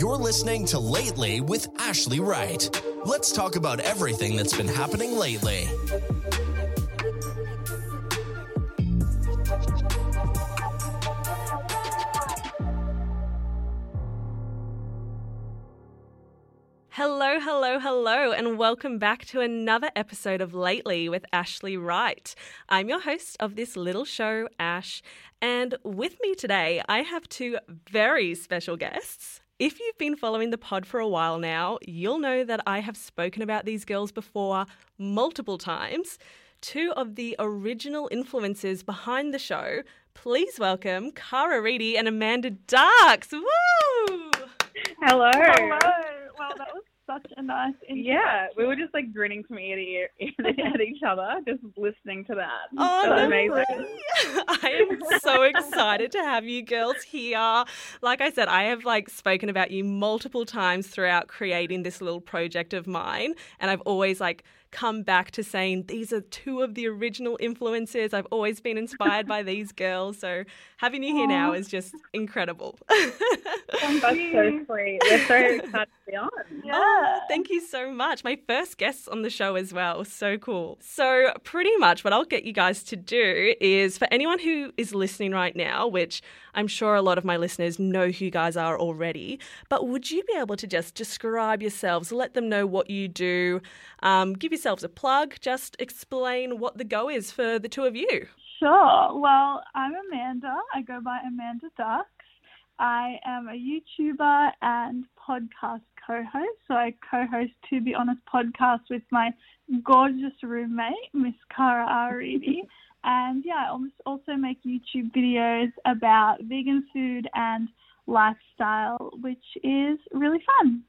You're listening to Lateleigh with Ashleigh Wright. Let's talk about everything that's been happening lately. Hello, hello, hello, and welcome back to another episode of Lateleigh with Ashleigh Wright. I'm your host of this little show, Ash, and with me today, I have two very special guests. If you've been following the pod for a while now, you'll know that I have spoken about these girls before multiple times. Two of the original influences behind the show. Please welcome Kara Ready and Amanda Ducks. Woo! Hello. Hello. Wow, that was such a nice intro. Yeah, we were just like grinning from ear to ear at each other, just listening to that. Oh, so no amazing. I am so excited to have you girls here. Like I said, I have like spoken about you multiple times throughout creating this little project of mine, and I've always like come back to saying these are two of the original influences. I've always been inspired by these girls, so having you here now is just incredible. Oh, thank That's you. so sweet. We're so excited to be on. Yeah. Oh, thank you so much. My first guests on the show as well. So cool. So, pretty much what I'll get you guys to do is for anyone who is listening right now, which I'm sure a lot of my listeners know who you guys are already, but would you be able to just describe yourselves, let them know what you do, um, give yourselves a plug, just explain what the go is for the two of you? Sure. Well, I'm Amanda. I go by Amanda Ducks. I am a YouTuber and podcast co-host. So I co-host To Be Honest podcast with my gorgeous roommate, Miss Kara Ready. and yeah, I almost also make YouTube videos about vegan food and lifestyle, which is really fun.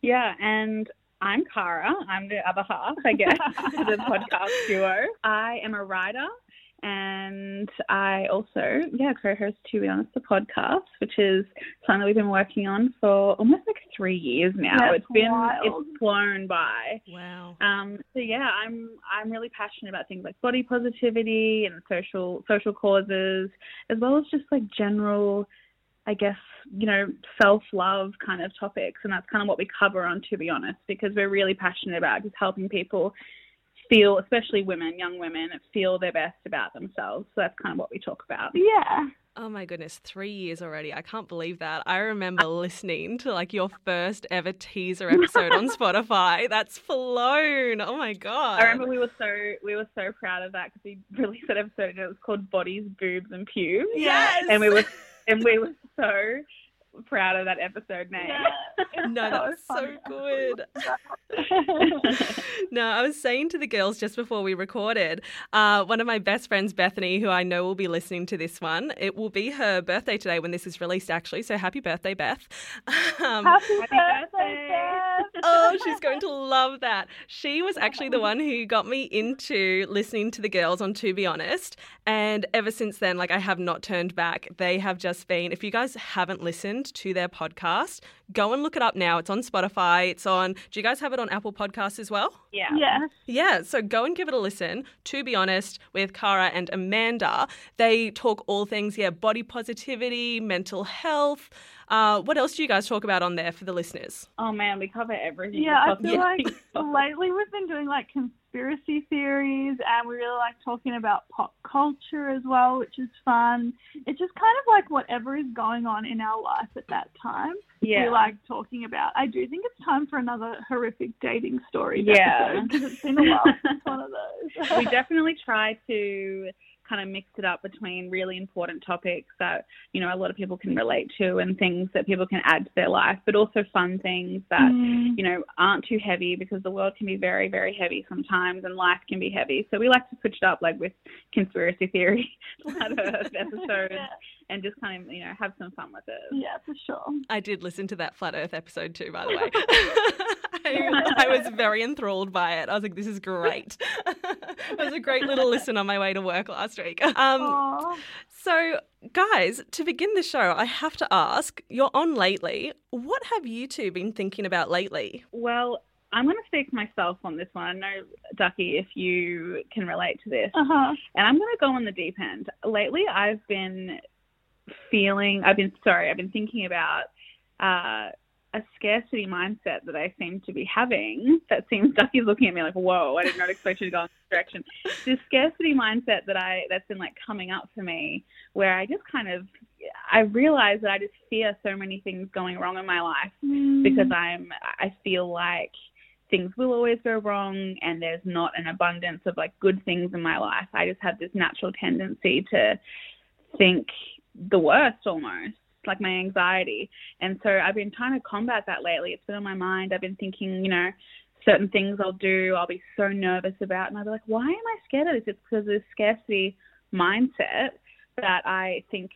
Yeah, and I'm Kara. I'm the other half, I guess, to the podcast duo. I am a writer. And I also, yeah, co-host To Be Honest, the podcast, which is something that we've been working on for almost like three years now. That's it's been, wild. it's flown by. Wow. Um, so yeah, I'm I'm really passionate about things like body positivity and social social causes, as well as just like general, I guess you know self love kind of topics, and that's kind of what we cover on To Be Honest, because we're really passionate about just helping people feel, especially women, young women, feel their best about themselves. So that's kind of what we talk about. Yeah. Oh my goodness, three years already. I can't believe that. I remember listening to like your first ever teaser episode on Spotify. That's flown. Oh my God. I remember we were so we were so proud of that because we released that episode and it was called Bodies, Boobs, and Pubes. Yes. and we were and we were so proud of that episode name. Yeah. No, was so good. no, I was saying to the girls just before we recorded, uh, one of my best friends, Bethany, who I know will be listening to this one, it will be her birthday today when this is released, actually. So happy birthday, Beth. Um, Happy, Happy birthday, birthday. Oh, she's going to love that. She was actually the one who got me into listening to the girls on To Be Honest. And ever since then, like I have not turned back. They have just been, if you guys haven't listened to their podcast, go and look it up now. It's on Spotify. It's on, do you guys have it on Apple Podcasts as well? Yeah. Yes. Yeah, so go and give it a listen. To be honest, with Kara and Amanda, they talk all things, yeah, body positivity, mental health. Uh, what else do you guys talk about on there for the listeners? Oh man, we cover everything. Yeah, I possible. feel like lately we've been doing like conspiracy theories and we really like talking about pop culture as well, which is fun. It's just kind of like whatever is going on in our life at that time. yeah. We like talking about. I do think it's time for another horrific dating story Yeah. because it's been a while since one of those. we definitely try to kind of mix it up between really important topics that you know a lot of people can relate to and things that people can add to their life but also fun things that Mm. you know aren't too heavy because the world can be very very heavy sometimes and life can be heavy so we like to switch it up like with conspiracy theory episodes. and just kind of you know have some fun with it Yeah, for sure. I did listen to that Flat Earth episode too, by the way. I, I was very enthralled by it. I was like, this is great. it was a great little listen on my way to work last week. Um, so, guys, to begin the show, I have to ask you're on lately. What have you two been thinking about lately? well i'm going to speak for myself on this one i know ducky if you can relate to this Uh-huh. And I'm going to go on the deep end. Lately, I've been feeling, I've been, sorry, I've been thinking about uh, a scarcity mindset that I seem to be having. That seems Ducky's looking at me like, "Whoa, I did not expect you to go in this direction." This scarcity mindset that I that's been like coming up for me, where I just kind of I realize that I just fear so many things going wrong in my life Mm. because I'm I feel like things will always go wrong and there's not an abundance of like good things in my life. I just have this natural tendency to think the worst almost, like my anxiety. And so I've been trying to combat that lately. It's been on my mind. I've been thinking, you know, certain things I'll do, I'll be so nervous about and I'll be like, why am I scared of this? It's because of this scarcity mindset that I think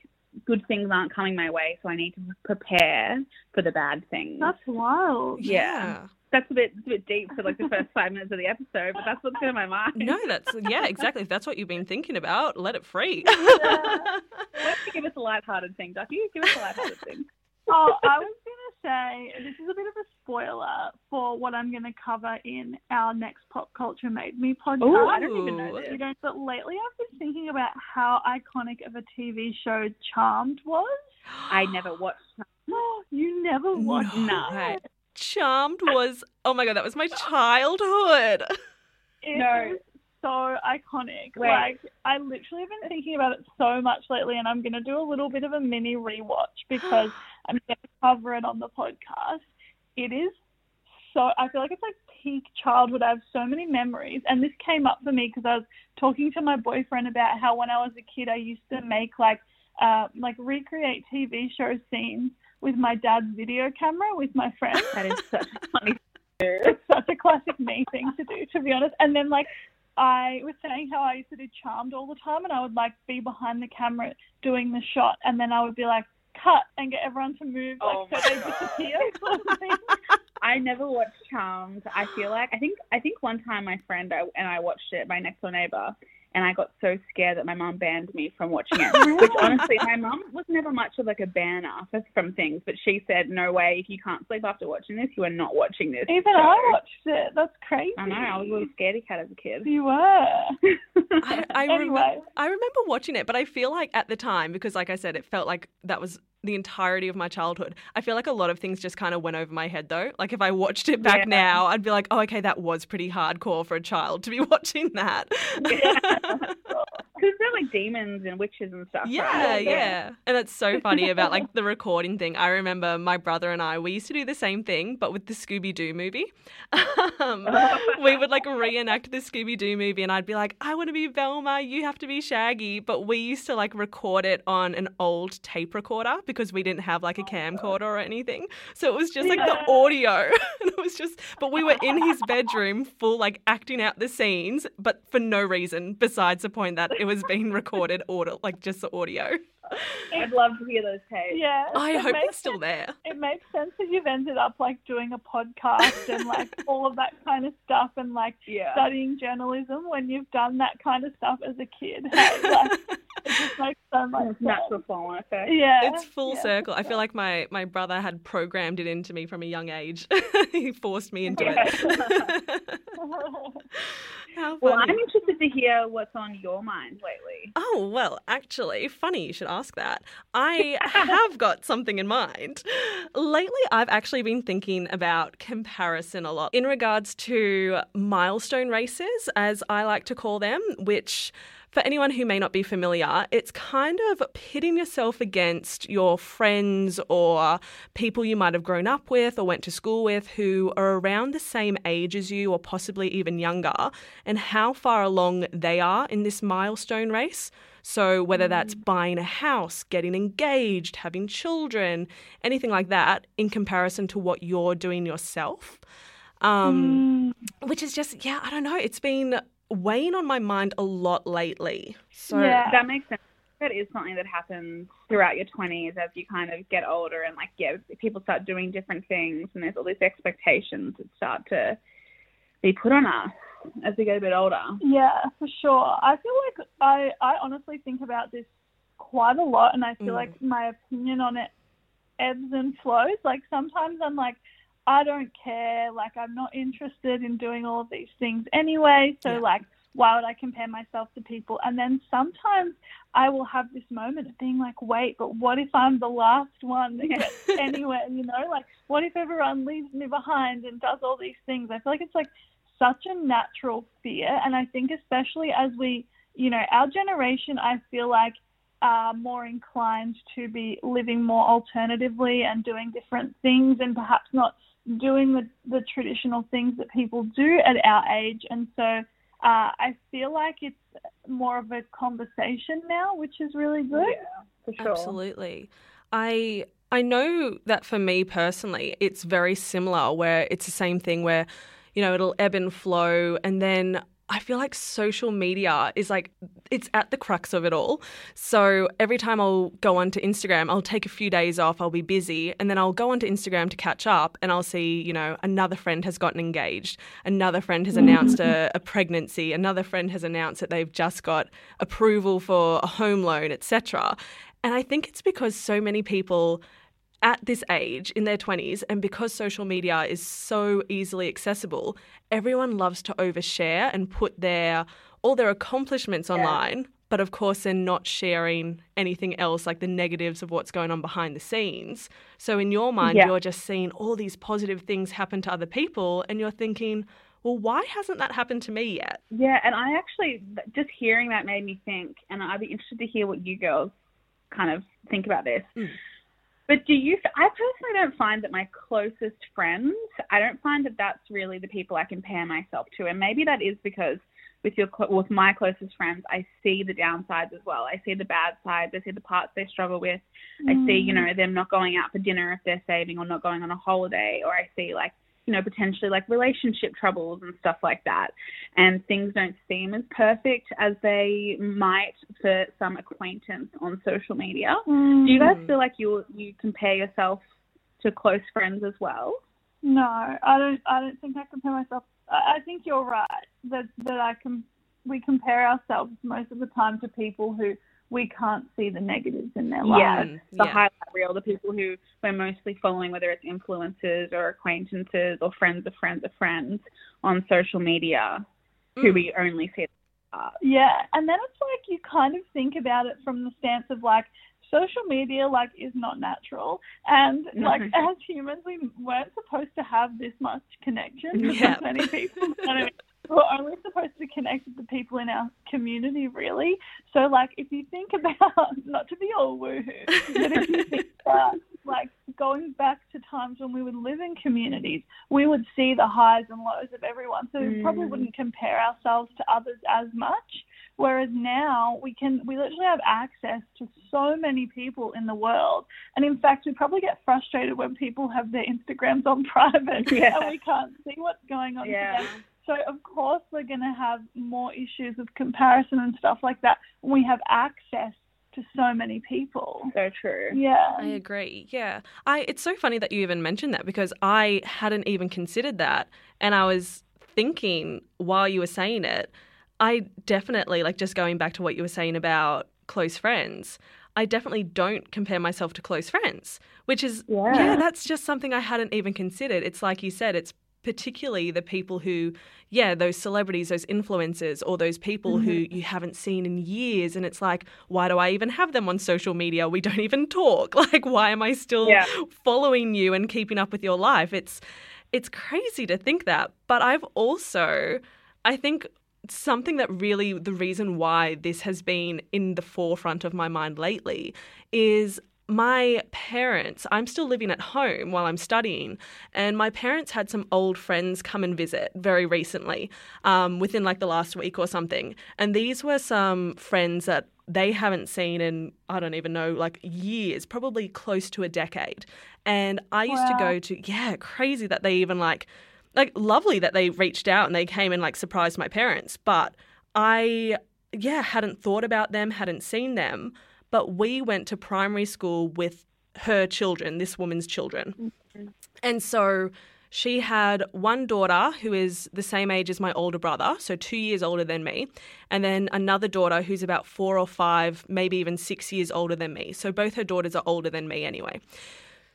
good things aren't coming my way, so I need to prepare for the bad things. That's wild. Yeah. That's a bit it's a bit deep for like the first five minutes of the episode, but that's what's been in my mind. No, that's yeah, exactly. If that's what you've been thinking about, let it free. Why don't you give us a lighthearted thing, Ducky? Give us a lighthearted thing. oh, I was gonna say this is a bit of a spoiler for what I'm gonna cover in our next Pop Culture Made Me podcast. Oh, I don't even know Ooh. this. You know, but lately I've been thinking about how iconic of a TV show Charmed was. I never watched. No, you never watched No. that. Charmed was oh my god, that was my childhood. It No. was so iconic. Wait. Like I literally have been thinking about it so much lately, and I'm gonna do a little bit of a mini rewatch because I'm gonna cover it on the podcast. It is so. I feel like it's like peak childhood. I have so many memories, and this came up for me because I was talking to my boyfriend about how when I was a kid, I used to make like uh, like recreate TV show scenes with my dad's video camera with my friends That is such a funny. it's such a classic me thing to do, to be honest. And then like I was saying how I used to do Charmed all the time, and I would like be behind the camera doing the shot, and then I would be like cut and get everyone to move like Oh so they God. disappear. Sort of thing. I never watched Charmed. I feel like I think I think one time my friend I, and I watched it, my next door neighbor, and I got so scared that my mum banned me from watching it. Which honestly, my mum was never much of like a banner for, from things, but she said, "No way! If you can't sleep after watching this, you are not watching this." Even show." I watched it. That's crazy. I know. I was a little scaredy cat as a kid. You were. I, I, remember, Anyway. I remember watching it, but I feel like at the time, because like I said, it felt like that was the entirety of my childhood. I feel like a lot of things just kind of went over my head though. Like if I watched it back Yeah. now, I'd be like, oh, okay, that was pretty hardcore for a child to be watching that. Because they're like demons and witches and stuff. Yeah, right? yeah. And it's so funny about like the recording thing. I remember my brother and I, we used to do the same thing, but with the Scooby Doo movie. Um, we would like reenact the Scooby Doo movie, and I'd be like, I want to be Velma, you have to be Shaggy. But we used to like record it on an old tape recorder because we didn't have like a camcorder or anything. So it was just like the audio. and it was just, but we were in his bedroom, full like acting out the scenes, but for no reason besides the point that it was being recorded, audio, like just the audio. I'd love to hear those tapes. Yeah. I it hope they're makes still there. it makes sense that you've ended up like doing a podcast and like all of that kind of stuff and like Yeah. studying journalism when you've done that kind of stuff as a kid. Hey, like, it just makes so much sense. Natural flow on effect. Yeah. It's full yeah. circle. I feel like my, my brother had programmed it into me from a young age. he forced me into Yeah. it. How Well. I'm interested to hear what's on your mind lately. Oh, well, actually, funny you should ask that. I have got something in mind. Lately, I've actually been thinking about comparison a lot in regards to milestone races, as I like to call them, which. For anyone who may not be familiar, it's kind of pitting yourself against your friends or people you might have grown up with or went to school with who are around the same age as you or possibly even younger, and how far along they are in this milestone race. So, whether that's buying a house, getting engaged, having children, anything like that, in comparison to what you're doing yourself. Um, Which is just, yeah, I don't know. It's been weighing on my mind a lot lately. So, Yeah. That makes sense. That is something that happens throughout your 20s as you kind of get older and, like, yeah, people start doing different things and there's all these expectations that start to be put on us as we get a bit older. Yeah, for sure. I feel like I, I honestly think about this quite a lot, and I feel Mm. like my opinion on it ebbs and flows. Like sometimes I'm like, I don't care. Like I'm not interested in doing all of these things anyway. So Yeah. like, why would I compare myself to people? And then sometimes I will have this moment of being like, wait, but what if I'm the last one that gets anywhere? You know, like what if everyone leaves me behind and does all these things? I feel like it's like such a natural fear. And I think especially as we, you know, our generation, I feel like are more inclined to be living more alternatively and doing different things and perhaps not doing the, the traditional things that people do at our age. And so uh, I feel like it's more of a conversation now, which is really good. Yeah, for sure. Absolutely. I I know that for me personally, it's very similar where it's the same thing where, you know, it'll ebb and flow and then I feel like social media is like it's at the crux of it all. So every time I'll go onto Instagram, I'll take a few days off, I'll be busy, and then I'll go onto Instagram to catch up and I'll see, you know, another friend has gotten engaged, another friend has announced a, a pregnancy, another friend has announced that they've just got approval for a home loan, etc. And I think it's because so many people at this age in their 20s and because social media is so easily accessible everyone loves to overshare and put their all their accomplishments online but of course they're not sharing anything else like the negatives of what's going on behind the scenes so in your mind Yeah. you're just seeing all these positive things happen to other people and you're thinking well why hasn't that happened to me yet Yeah, and I actually just hearing that made me think, and I'd be interested to hear what you girls kind of think about this. Mm. But do you? I personally don't find that my closest friends. I don't find that that's really the people I compare myself to, and maybe that is because with your with my closest friends, I see the downsides as well. I see the bad sides. I see the parts they struggle with. I see, you mm. know, them not going out for dinner if they're saving, or not going on a holiday, or I see like you know, potentially like relationship troubles and stuff like that. And things don't seem as perfect as they might for some acquaintance on social media. Do you guys Mm. feel like you you compare yourself to close friends as well? No, I don't. I don't think I compare myself. I, I think you're right that that I can. We compare ourselves most of the time to people who we can't see the negatives in their Yeah, lives. Mm, the yeah. highlight reel, the people who we're mostly following, whether it's influencers or acquaintances or friends of friends of friends on social media, who Mm. we only see. Yeah, and then it's like you kind of think about it from the stance of like social media like is not natural and No. like as humans we weren't supposed to have this much connection with Yeah. so many people. You We're only supposed to connect with the people in our community really. So like if you think about not to be all woohoo, but if you think about like going back to times when we would live in communities, we would see the highs and lows of everyone. So we probably Mm. wouldn't compare ourselves to others as much. Whereas now we can, we literally have access to so many people in the world. And in fact, we probably get frustrated when people have their Instagrams on private Yeah. and we can't see what's going on Yeah. So of course we're going to have more issues of comparison and stuff like that when we have access to so many people. so true. Yeah. I agree. Yeah. I it's so funny that you even mentioned that because I hadn't even considered that and I was thinking while you were saying it, I definitely like just going back to what you were saying about close friends. I definitely don't compare myself to close friends, which is Yeah. yeah, that's just something I hadn't even considered. It's like you said, it's particularly the people who, yeah, those celebrities, those influencers, or those people who mm-hmm. you haven't seen in years. And it's like, why do I even have them on social media? We don't even talk. Like, why am I still Yeah. following you and keeping up with your life? It's it's crazy to think that. But I've also, I think something that really the reason why this has been in the forefront of my mind lately is my parents, I'm still living at home while I'm studying, and my parents had some old friends come and visit very recently, um, within like the last week or something. And these were some friends that they haven't seen in, I don't even know, like years, probably close to a decade. And I used to go to, yeah, crazy that they even like, like lovely that they reached out and they came and like surprised my parents. But I, yeah, hadn't thought about them, hadn't seen them. But we went to primary school with her children, this woman's children. Mm-hmm. And so she had one daughter who is the same age as my older brother, so two years older than me, and then another daughter who's about four or five, maybe even six years older than me. So both her daughters are older than me anyway.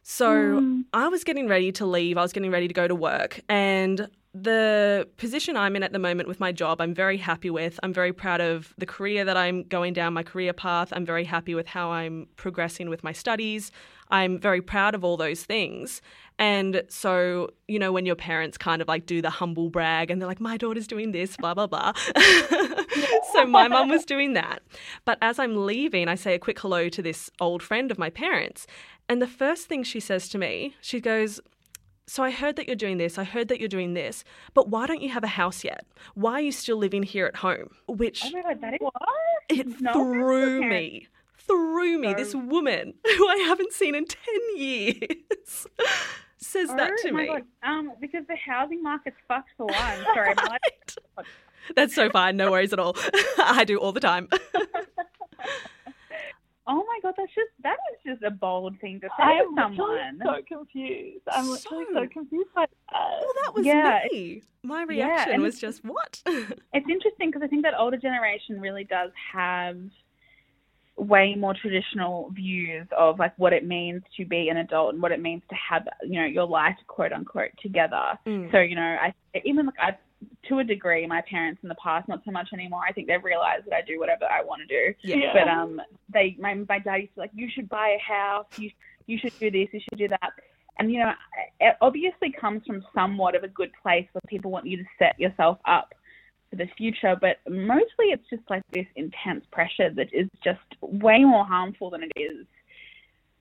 So mm. I was getting ready to leave. I was getting ready to go to work. And the position I'm in at the moment with my job, I'm very happy with. I'm very proud of the career that I'm going down, my career path. I'm very happy with how I'm progressing with my studies. I'm very proud of all those things. And so, you know, when your parents kind of like do the humble brag and they're like, my daughter's doing this, blah, blah, blah. so my mum was doing that. But as I'm leaving, I say a quick hello to this old friend of my parents. And the first thing she says to me, she goes, so I heard that you're doing this, I heard that you're doing this, but why don't you have a house yet? Why are you still living here at home? Which Oh my god, that is What? it No, threw me. Threw me. This woman who I haven't seen in 10 years says that Oh to my me. God. Um, because the housing market's fucked for one. Sorry, life. That's so fine. No worries at all. I do all the time. Oh my god, that's just that is just a bold thing to say I to am someone. literally so confused. I'm literally so, So- confused by that. Well, that was Yeah, me. My reaction and was just, what? It's interesting because I think that older generation really does have way more traditional views of like what it means to be an adult and what it means to have you know your life quote unquote together. Mm. So you know, I even like I to a degree, my parents in the past, not so much anymore. I think they've realized that I do whatever I want to do. yeah. But um, they my my dad used to like, you should buy a house, you you should do this, you should do that. And you know, it obviously comes from somewhat of a good place where people want you to set yourself up for the future, but mostly it's just like this intense pressure that is just way more harmful than it is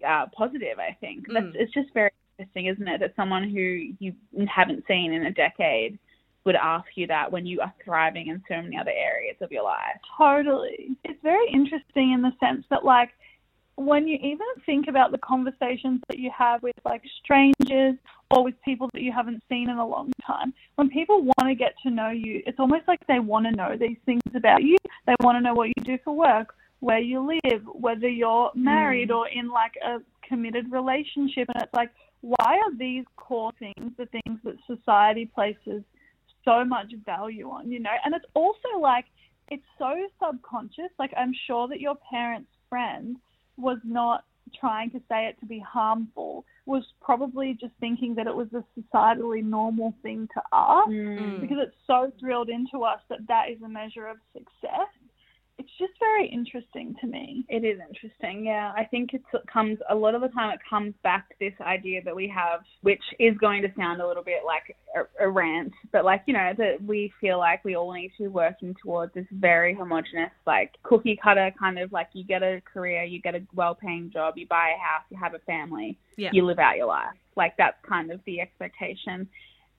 uh, positive. I think that's Mm. it's just very interesting, isn't it, that someone who you haven't seen in a decade would ask you that when you are thriving in so many other areas of your life. Totally. It's very interesting in the sense that, like, when you even think about the conversations that you have with, like, strangers or with people that you haven't seen in a long time, when people want to get to know you, it's almost like they want to know these things about you. They want to know what you do for work, where you live, whether you're married mm. or in, like, a committed relationship. And it's like, why are these core things the things that society places so much value on, you know? And it's also like, it's so subconscious. Like, I'm sure that your parents' friend was not trying to say it to be harmful, was probably just thinking that it was a societally normal thing to ask Mm. because it's so drilled into us that that is a measure of success. It's just very interesting to me. It is interesting, yeah. I think it's, it comes a lot of the time. It comes back to this idea that we have, which is going to sound a little bit like a, a rant, but like you know that we feel like we all need to be working towards this very homogenous, like cookie cutter kind of like you get a career, you get a well-paying job, you buy a house, you have a family, Yeah. you live out your life. Like that's kind of the expectation.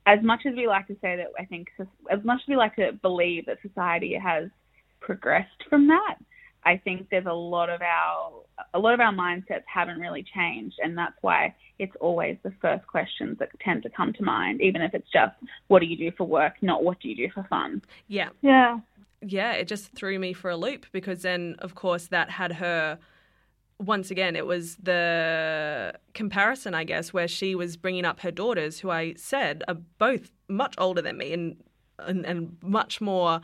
As much as we like to say that, I think as much as we like to believe that society has progressed from that. I think there's a lot of our a lot of our mindsets haven't really changed, and that's why it's always the first questions that tend to come to mind, even if it's just what do you do for work, not what do you do for fun. yeah. Yeah. yeah, it just threw me for a loop because then, of course, that had her. Once again, it was the comparison, I guess, where she was bringing up her daughters, who I said are both much older than me and and, and much more,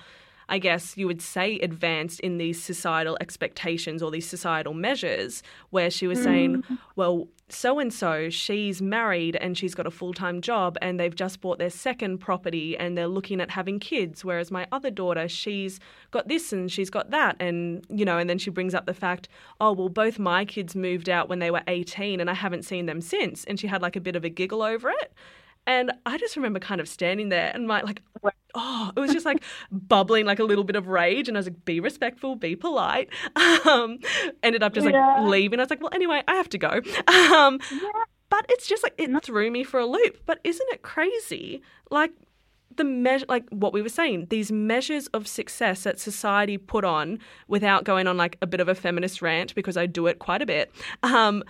I guess you would say, advanced in these societal expectations or these societal measures. Where she was saying, mm. well, so and so, she's married and she's got a full time job and they've just bought their second property and they're looking at having kids. Whereas my other daughter, she's got this and she's got that. And, you know, and then she brings up the fact, oh, well, both my kids moved out when they were 18 and I haven't seen them since. And she had like a bit of a giggle over it. And I just remember kind of standing there and my like, oh, it was just like bubbling like a little bit of rage. And I was like, be respectful, be polite. Um, ended up just like Yeah. leaving. I was like, well, anyway, I have to go. Um, but it's just like it threw me for a loop. But isn't it crazy? Like the measure, like what we were saying, these measures of success that society put on without going on like a bit of a feminist rant because I do it quite a bit. Um,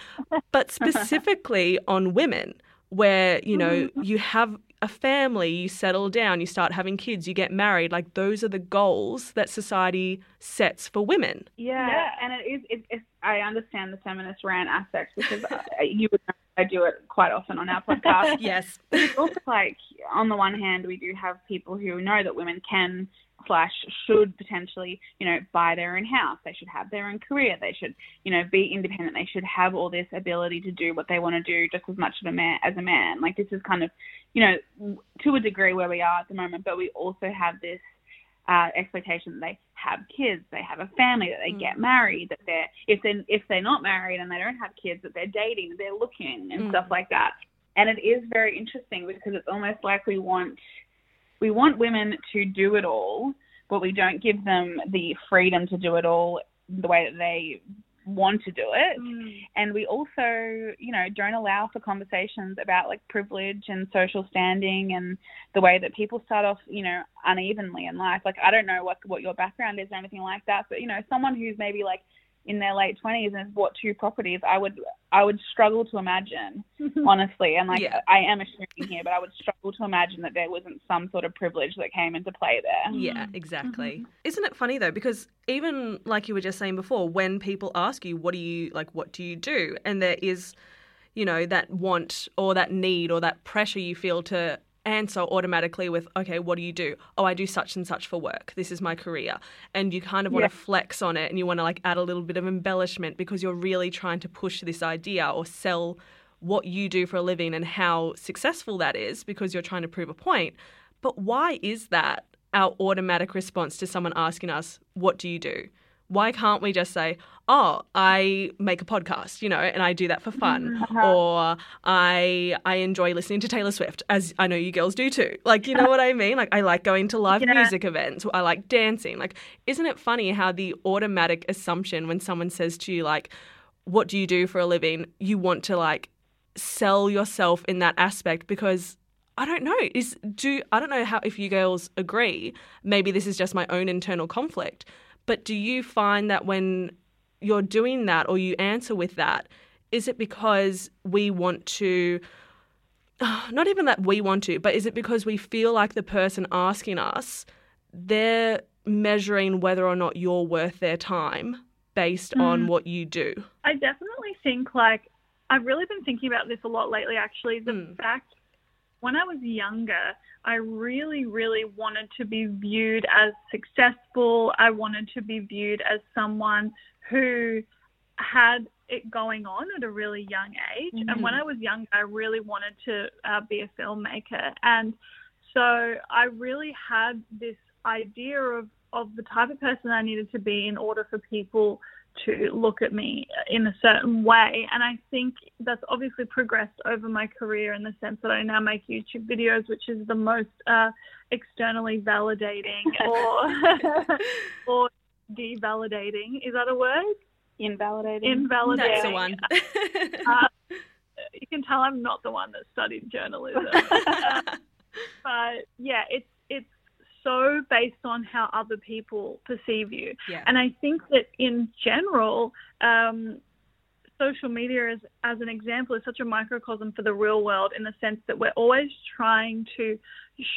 but specifically on women, where you know mm. you have a family, you settle down, you start having kids, you get married. Like those are the goals that society sets for women. Yeah, Yeah. and it is. It, it's, I understand the feminist rant aspect because I, you would know I do it quite often on our podcast. Yes. But it's also like, on the one hand, we do have people who know that women can slash should potentially, you know, buy their own house. They should have their own career. They should, you know, be independent. They should have all this ability to do what they want to do just as much of a man as a man. Like this is kind of, you know, to a degree where we are at the moment, but we also have this uh, expectation that they have kids, they have a family, that they mm. get married, that they're if they if they're not married and they don't have kids, that they're dating, that they're looking and mm. stuff like that. And it is very interesting because it's almost like we want we want women to do it all, but we don't give them the freedom to do it all the way that they want to do it. Mm. And we also, you know, don't allow for conversations about like privilege and social standing and the way that people start off, you know, unevenly in life. Like I don't know what what your background is or anything like that, but you know, someone who's maybe like in their late twenties and has bought two properties, I would I would struggle to imagine, honestly. And like yeah. I am assuming here, but I would struggle to imagine that there wasn't some sort of privilege that came into play there. Yeah, mm-hmm. exactly. Mm-hmm. Isn't it funny though? Because even like you were just saying before, when people ask you, "What do you like? What do you do?" and there is you know, that want or that need or that pressure you feel to answer automatically with, okay, what do you do? Oh, I do such and such for work. This is my career. And you kind of want yeah. to flex on it and you want to like add a little bit of embellishment because you're really trying to push this idea or sell what you do for a living and how successful that is because you're trying to prove a point. But why is that our automatic response to someone asking us, what do you do? Why can't we just say, oh, I make a podcast, you know, and I do that for fun, uh-huh. or I I enjoy listening to Taylor Swift, as I know you girls do too. Like, you know what I mean? Like, I like going to live yeah. music events. I like dancing. Like, isn't it funny how the automatic assumption when someone says to you, like, what do you do for a living? You want to like sell yourself in that aspect because I don't know. Is do I don't know how if you girls agree. Maybe this is just my own internal conflict but do you find that when you're doing that or you answer with that, is it because we want to, not even that we want to, but is it because we feel like the person asking us, they're measuring whether or not you're worth their time based mm. on what you do? I definitely think like I've really been thinking about this a lot lately actually. The mm. fact when I was younger, I really, really wanted to be viewed as successful. I wanted to be viewed as someone who had it going on at a really young age. Mm-hmm. And when I was young, I really wanted to uh, be a filmmaker. And so I really had this idea of, of the type of person I needed to be in order for people to look at me in a certain way. And I think that's obviously progressed over my career in the sense that I now make YouTube videos, which is the most uh, externally validating or or devalidating. Is that a word? Invalidating. Invalidating. That's the one. uh, you can tell I'm not the one that studied journalism. uh, but yeah, it's it's so based on how other people perceive you. Yeah. And I think that in general, um, social media is, as an example is such a microcosm for the real world in the sense that we're always trying to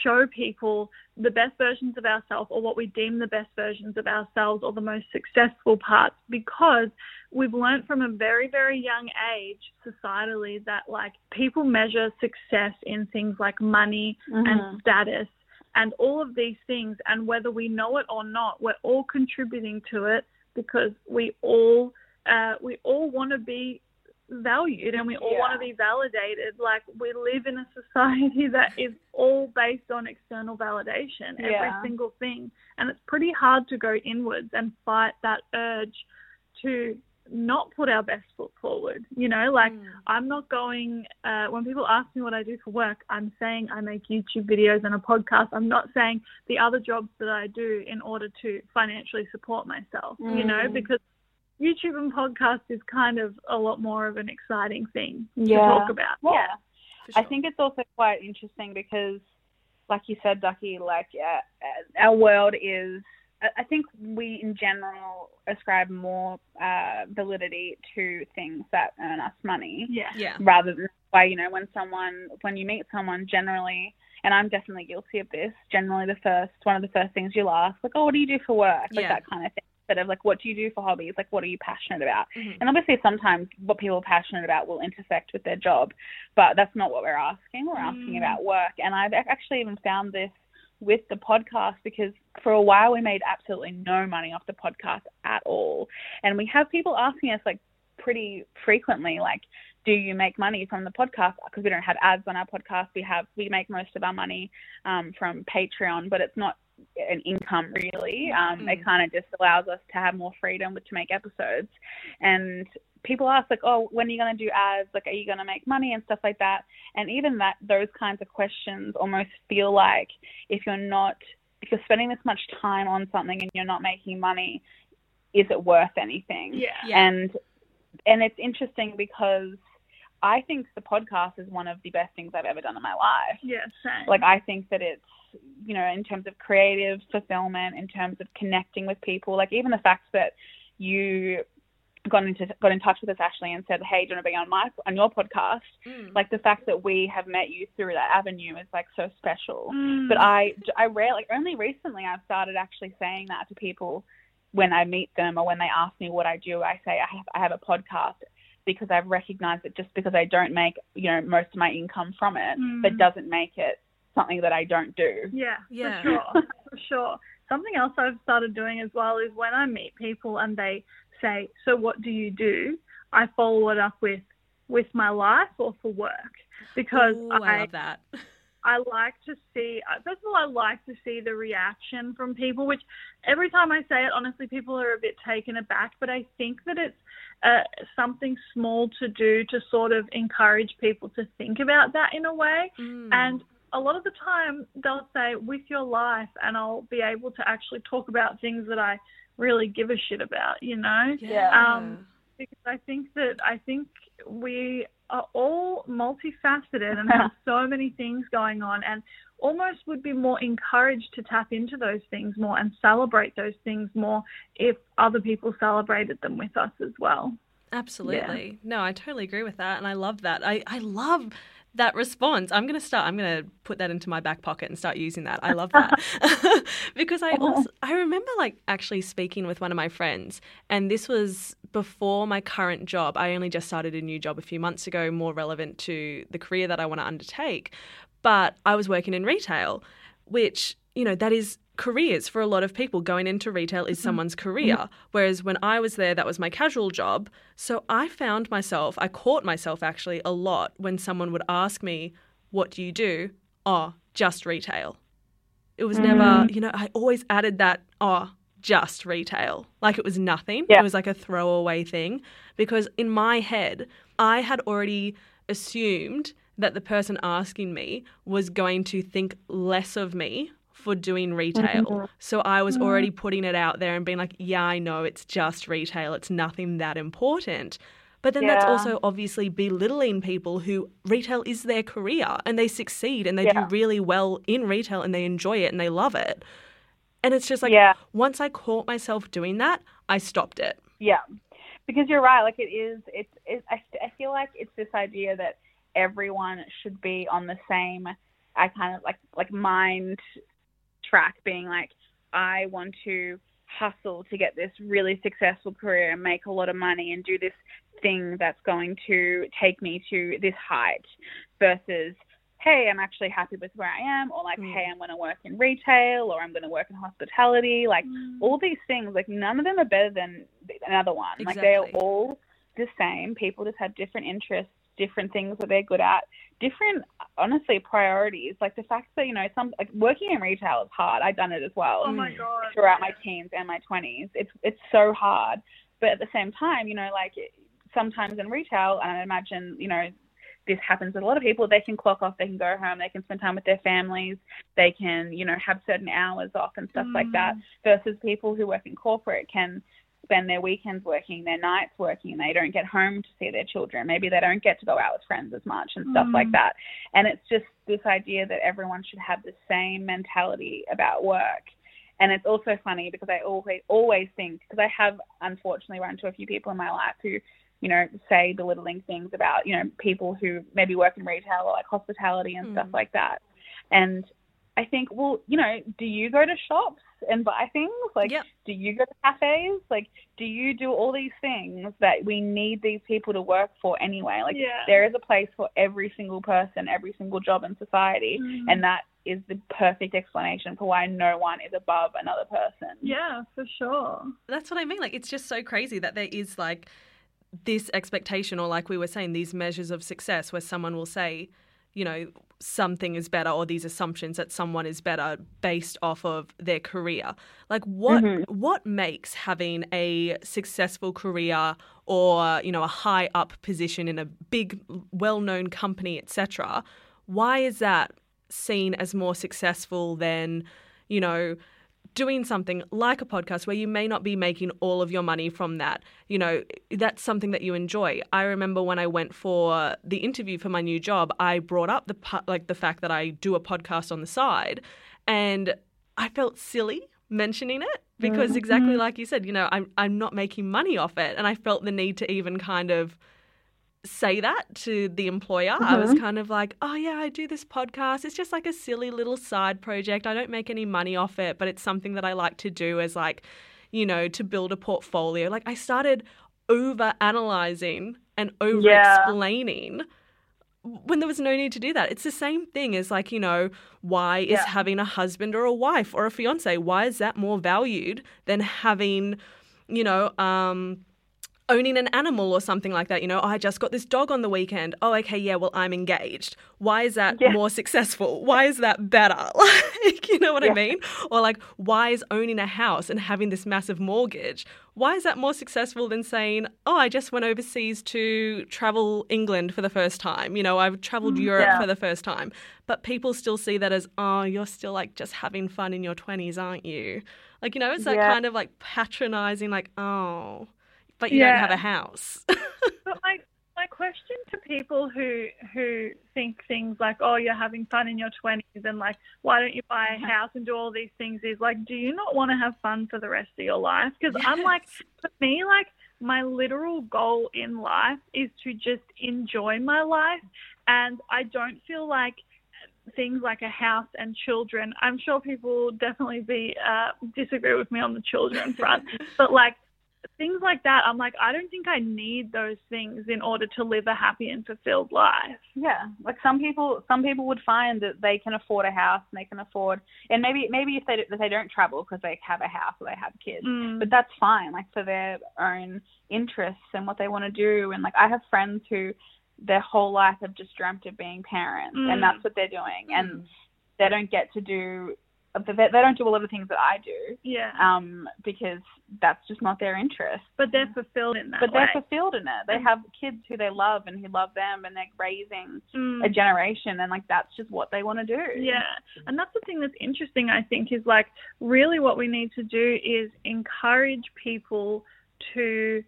show people the best versions of ourselves or what we deem the best versions of ourselves or the most successful parts because we've learned from a very very young age societally that like people measure success in things like money mm-hmm. and status and all of these things. And whether we know it or not, we're all contributing to it because we all uh, we all want to be valued and we all yeah. want to be validated. Like we live in a society that is all based on external validation, every single thing. And it's pretty hard to go inwards and fight that urge to not put our best foot forward. You know, like mm. I'm not going, uh, when people ask me what I do for work, I'm saying I make YouTube videos and a podcast. I'm not saying the other jobs that I do in order to financially support myself, mm. you know, mm. because YouTube and podcast is kind of a lot more of an exciting thing yeah. to talk about. Yeah. yeah. Sure. I think it's also quite interesting because, like you said, Ducky, like uh, our world is I think we in general ascribe more uh, validity to things that earn us money. Yeah. Yeah. Rather than why you know when someone when you meet someone generally, and I'm definitely guilty of this. Generally, the first one of the first things you'll ask like, oh, what do you do for work? Like yeah. that kind of thing. Instead of like, what do you do for hobbies? Like, what are you passionate about? Mm-hmm. And obviously, sometimes what people are passionate about will intersect with their job, but that's not what we're asking. We're mm. asking about work. And I've actually even found this with the podcast because for a while we made absolutely no money off the podcast at all. And we have people asking us like pretty frequently, like, do you make money from the podcast? Because we don't have ads on our podcast. We have we make most of our money um, from Patreon, but it's not an income really. Um, mm. It kind of just allows us to have more freedom to make episodes. And people ask like, oh, when are you going to do ads? Like, are you going to make money and stuff like that? And even that, those kinds of questions almost feel like if you're not, if you're spending this much time on something and you're not making money, is it worth anything? Yeah. yeah. And and it's interesting because I think the podcast is one of the best things I've ever done in my life. Yeah, same. Like I think that it's you know in terms of creative fulfillment, in terms of connecting with people, like even the fact that you got into got in touch with us Ashleigh and said, "Hey, do you want to be on my on your podcast?" Mm. Like the fact that we have met you through that avenue is like so special. Mm. But I I rarely like only recently I've started actually saying that to people when I meet them or when they ask me what I do. I say I have I have a podcast because I've recognized that just because I don't make you know most of my income from it, Mm. that doesn't make it something that I don't do. Yeah, Yeah. for sure, for sure. Something else I've started doing as well is when I meet people and they say, "So what do you do?" I follow it up with, "With my life or for work," because Ooh, I, I love that. I like to see, uh, first of all, I like to see the reaction from people, which every time I say it, honestly, people are a bit taken aback. But I think that it's uh, something small to do to sort of encourage people to think about that in a way. Mm. And a lot of the time, they'll say, with your life, and I'll be able to actually talk about things that I really give a shit about, you know? yeah. um, because I think that I think we are all multifaceted and have so many things going on and almost would be more encouraged to tap into those things more and celebrate those things more if other people celebrated them with us as well. Absolutely. No, I totally agree with that. And I love that. I, I love that response. I'm going to start, I'm going to put that into my back pocket and start using that. I love that. because I uh-huh. also, I remember like actually speaking with one of my friends, and this was before my current job. I only just started a new job a few months ago, more relevant to the career that I want to undertake. But I was working in retail, which, you know, that is careers for a lot of people. Going into retail is mm-hmm. someone's mm-hmm. career. Whereas when I was there, that was my casual job. So I found myself, I caught myself actually a lot when someone would ask me, What do you do? Oh, just retail. It was never, mm-hmm. you know, I always added that, oh, just retail. Like it was nothing. Yeah. It was like a throwaway thing. Because in my head, I had already assumed that the person asking me was going to think less of me for doing retail. Mm-hmm. So I was mm-hmm. already putting it out there and being like, yeah, I know it's just retail. It's nothing that important. But then that's also obviously belittling people who retail is their career and they succeed and they Yeah. do really well in retail and they enjoy it and they love it. And it's just like Yeah. once I caught myself doing that, I stopped it. Yeah, because you're right. Like it is. It's. It, I, I feel like it's this idea that everyone should be on the same. I kind of like like mind track, being like, I want to hustle to get this really successful career and make a lot of money and do this thing that's going to take me to this height, versus hey, I'm actually happy with where I am, or like, Mm. hey, I'm going to work in retail, or I'm going to work in hospitality. Like, all these things, like, none of them are better than another one. Like, they are all the same. People just have different interests, different things that they're good at, different, honestly, priorities. Like, the fact that, you know, some, like, working in retail is hard. I've done it as well Oh my god. throughout my teens and my 20s. It's it's so hard, but at the same time, you know, like sometimes in retail, and I imagine, you know, this happens with a lot of people. They can clock off, they can go home, they can spend time with their families, they can, you know, have certain hours off and stuff like that. Mm. Versus people who work in corporate can spend their weekends working, their nights working, and they don't get home to see their children. Maybe they don't get to go out with friends as much and stuff like Mm. that. And it's just this idea that everyone should have the same mentality about work. And it's also funny because I always always think because I have unfortunately run into a few people in my life who, you know, say belittling things about you know people who maybe work in retail or like hospitality and stuff Mm. like that. And I think, well, you know, do you go to shops and buy things? Like, Yep. do you go to cafes? Like, do you do all these things that we need these people to work for anyway? Like, Yeah. there is a place for every single person, every single job in society, Mm. and that is the perfect explanation for why no one is above another person. Yeah, for sure. That's what I mean. Like, it's just so crazy that there is like this expectation, or like we were saying, these measures of success where someone will say, you know, something is better, or these assumptions that someone is better based off of their career. Like, what Mm-hmm. what makes having a successful career or you know a high up position in a big, well known company, etc. Why is that seen as more successful than you know? Doing something like a podcast where you may not be making all of your money from that. You know that's something that you enjoy. I remember when i went for the interview for my new job i brought up the like the fact that i do a podcast on the side and i felt silly mentioning it because mm-hmm. exactly mm-hmm. like you said you know i'm i'm not making money off it and i felt the need to even kind of say that to the employer. I was kind of like, oh, yeah, I do this podcast. It's just like a silly little side project. I don't make any money off it, but it's something that I like to do as like, you know, to build a portfolio. Like I started over analyzing and over explaining when there was no need to do that. It's the same thing as like, you know, why is Yeah. having a husband or a wife or a fiance, why is that more valued than having, you know, um, owning an animal or something like that. You know, oh, I just got this dog on the weekend. Oh, okay, yeah, well, I'm engaged. Why is that Yeah. more successful? Why is that better? Like, you know what I mean? Or like, why is owning a house and having this massive mortgage? Why is that more successful than saying, oh, I just went overseas to travel England for the first time? You know, I've traveled mm, Europe yeah. for the first time. But people still see that as, oh, you're still like just having fun in your 20s, aren't you? Like, you know, it's that Yeah. kind of like patronizing, like, oh, but you Yeah. don't have a house. But my my question to people who who think things like, oh, you're having fun in your twenties, and like, why don't you buy a house and do all these things? Is like, do you not want to have fun for the rest of your life? Because I'm like, for me, like, my literal goal in life is to just enjoy my life, and I don't feel like things like a house and children. I'm sure people will definitely be uh, disagree with me on the children front, but like things like that, I'm like, I don't think I need those things in order to live a happy and fulfilled life. Yeah, like some people, some people would find that they can afford a house and they can afford, and maybe maybe if they if they don't travel because they have a house or they have kids, Mm. but that's fine. Like for their own interests and what they want to do, and like I have friends who their whole life have just dreamt of being parents, Mm. and that's what they're doing, and they don't get to do, they they don't do a lot of things that I do, Yeah, um, because that's just not their interest. but they're fulfilled in that But way. they're fulfilled in it. They have kids who they love and who love them, and they're raising Mm. a generation and like that's just what they want to do Yeah, and that's the thing that's interesting. I think is like really what we need to do is encourage people to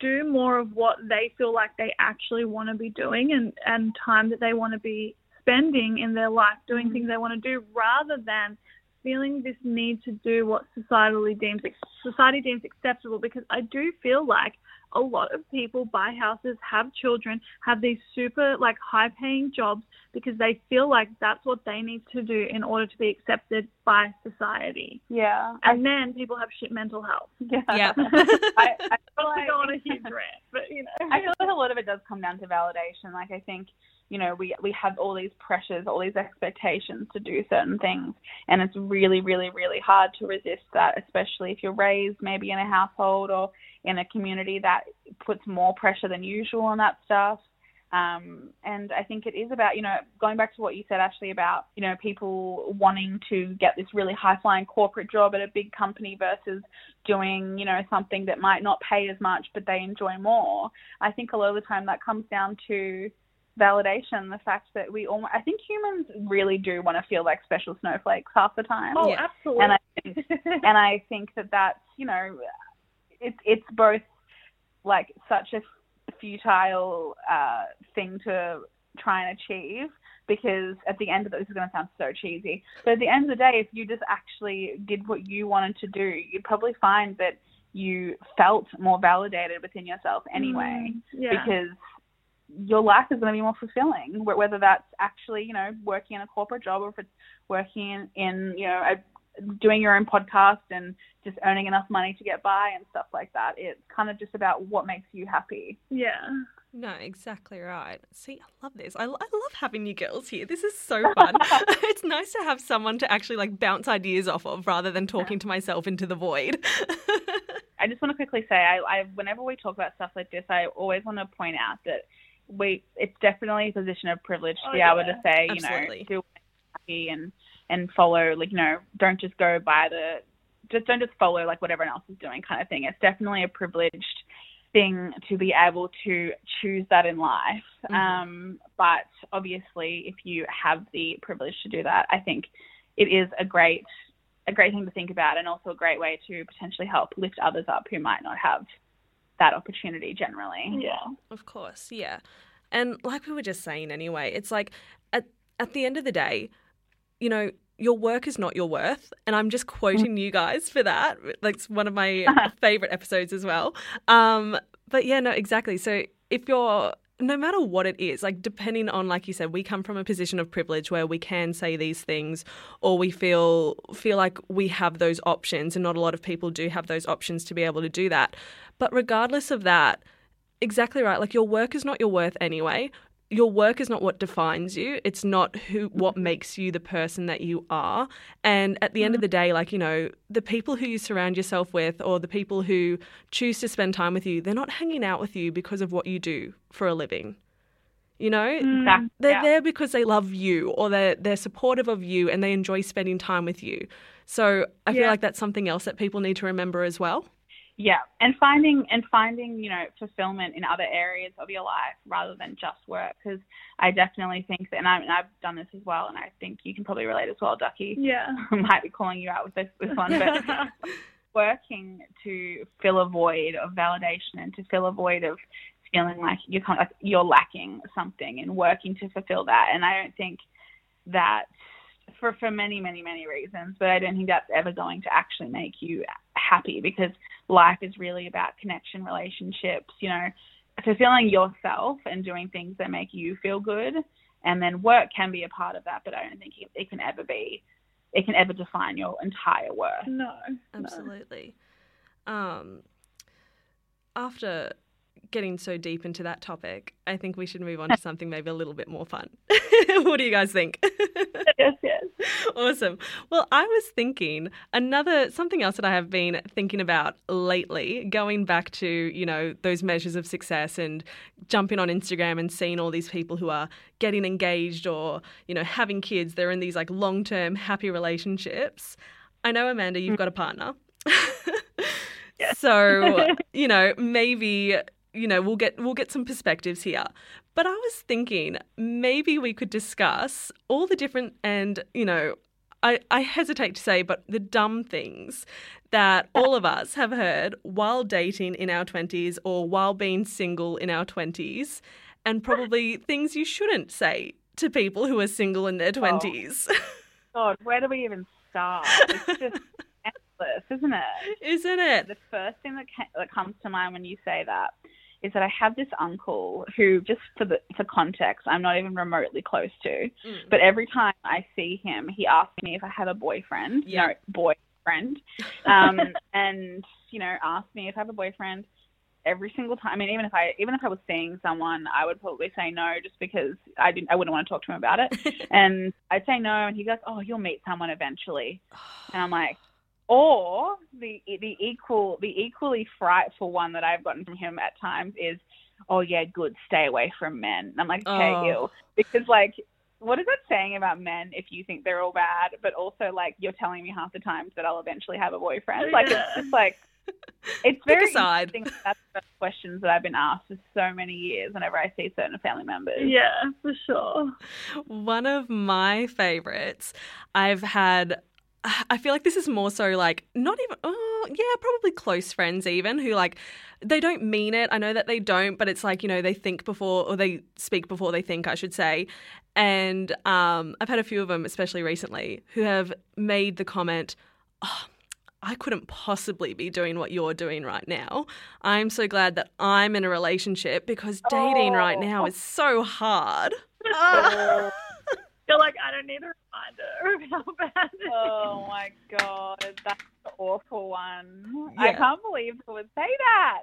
do more of what they feel like they actually want to be doing and and time that they want to be spending in their life doing mm-hmm. things they want to do rather than feeling this need to do what societally deems society deems acceptable because I do feel like a lot of people buy houses, have children, have these super like high paying jobs because they feel like that's what they need to do in order to be accepted by society. yeah And then people have shit mental health. yeah Yeah. I, I feel Not to like, go on a huge rant, but you know. I feel like a lot of it does come down to validation like I think you know we we have all these pressures all these expectations to do certain things and it's really really really hard to resist that especially if you're raised maybe in a household or in a community that puts more pressure than usual on that stuff Um, and I think it is about, you know, going back to what you said, Ashleigh, about, you know, people wanting to get this really high flying corporate job at a big company versus doing, you know, something that might not pay as much but they enjoy more. I think a lot of the time that comes down to validation, the fact that we all, I think humans really do want to feel like special snowflakes half the time. Oh, Yeah. absolutely. And I think, and I think that that's you know, it's it's both like such a futile uh, thing to try and achieve because at the end of it, this is going to sound so cheesy, but at the end of the day, if you just actually did what you wanted to do, you'd probably find that you felt more validated within yourself anyway Mm, yeah. because your life is going to be more fulfilling whether that's actually you know working in a corporate job or if it's working in, in you know a, doing your own podcast and just earning enough money to get by and stuff like that. It's kind of just about what makes you happy. Yeah. No, exactly right. See, I love this. I, I love having you girls here. This is so fun. it's nice to have someone to actually like bounce ideas off of rather than talking to myself into the void. I just want to quickly say, I, I whenever we talk about stuff like this, I always want to point out that we it's definitely a position of privilege to Oh, be yeah. able to say, Absolutely. you know, do what makes you happy and and follow like you know, don't just go by the just don't just follow like what everyone else is doing kind of thing. It's definitely a privileged thing to be able to choose that in life. Mhm. Um, but obviously, if you have the privilege to do that, I think it is a great a great thing to think about, and also a great way to potentially help lift others up who might not have that opportunity generally. Yeah. Of course, yeah. And like we were just saying anyway, it's like at at the end of the day, you know, your work is not your worth. And I'm just quoting you guys for that. Like it's one of my favorite episodes as well. Um, but yeah, no, exactly. So if you're no matter what it is, like depending on, like you said, we come from a position of privilege where we can say these things, or we feel feel like we have those options, and not a lot of people do have those options to be able to do that. But regardless of that, exactly right. Like your work is not your worth anyway. Your work is not what defines you. It's not who what makes you the person that you are. And at the end of the day, like, you know, the people who you surround yourself with or the people who choose to spend time with you, they're not hanging out with you because of what you do for a living. You know? Mm. Exactly. They're yeah. there because they love you or they're they're supportive of you and they enjoy spending time with you. So I feel like that's something else that people need to remember as well. Yeah, and finding and finding you know fulfillment in other areas of your life rather than just work. Because I definitely think that, and, I, and I've done this as well, and I think you can probably relate as well, Ducky. Yeah. I might be calling you out with this this one, but working to fill a void of validation and to fill a void of feeling like you're kind of like you're lacking something and working to fulfill that. And I don't think that for for many many many reasons, but I don't think that's ever going to actually make you happy because life is really about connection, relationships, you know, fulfilling yourself and doing things that make you feel good. And then work can be a part of that, but I don't think it, it can ever be, it can ever define your entire work. no. no. Absolutely. Um, after getting so deep into that topic, I think we should move on to something maybe a little bit more fun. what do you guys think? Yes, yes. awesome. Well, I was thinking another something else that I have been thinking about lately, going back to, you know, those measures of success and jumping on Instagram and seeing all these people who are getting engaged or, you know, having kids, they're in these like long-term happy relationships. I know Amanda, you've mm. got a partner. So, you know, maybe you know, we'll get we'll get some perspectives here. But I was thinking maybe we could discuss all the different and, you know, I, I hesitate to say, but the dumb things that uh, all of us have heard while dating in our 20s or while being single in our 20s, and probably things you shouldn't say to people who are single in their 20s. God, where do we even start? It's just endless, isn't it? Isn't it? The first thing that ca- that comes to mind when you say that is that I have this uncle who, just for the for context, I'm not even remotely close to. Mm. But every time I see him, he asks me if I have a boyfriend. Yeah. No, boyfriend. Um, and you know, asks me if I have a boyfriend. Every single time. I mean, even if I even if I was seeing someone, I would probably say no, just because I didn't. I wouldn't want to talk to him about it. and I'd say no, and he goes, "Oh, you'll meet someone eventually." And I'm like, or the the equal the equally frightful one that I've gotten from him at times is, oh yeah, good, stay away from men. And I'm like, okay, Oh. ew, because like, what is that saying about men if you think they're all bad, but also like you're telling me half the times that I'll eventually have a boyfriend? Like it's just like. It's very a side. interesting. That's the questions that I've been asked for so many years whenever I see certain family members. Yeah, for sure. One of my favorites, I've had. I feel like this is more so like not even, oh, yeah, probably close friends even who like they don't mean it. I know that they don't, but it's like you know they think before or they speak before they think, I should say. And um, I've had a few of them, especially recently, who have made the comment, oh, I couldn't possibly be doing what you're doing right now. I'm so glad that I'm in a relationship because dating right now Oh. is so hard. You're like, I don't need a reminder of how bad. it is." Oh my god, that's an awful one. Yeah. I can't believe I would say that.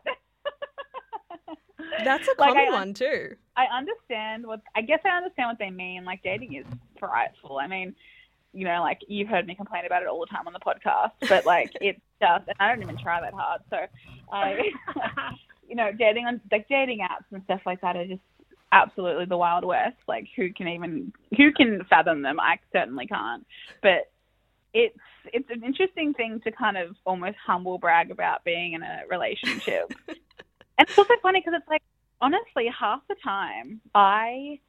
That's a Like, common I, one too. I understand what I guess I understand what they mean. Like dating is frightful. I mean, you know, like you've heard me complain about it all the time on the podcast, but like it's just, and I don't even try that hard. So I, you know, dating on like dating apps and stuff like that are just absolutely the wild west. Like who can even who can fathom them? I certainly can't. But it's it's an interesting thing to kind of almost humble brag about being in a relationship. and it's also funny because it's like honestly half the time I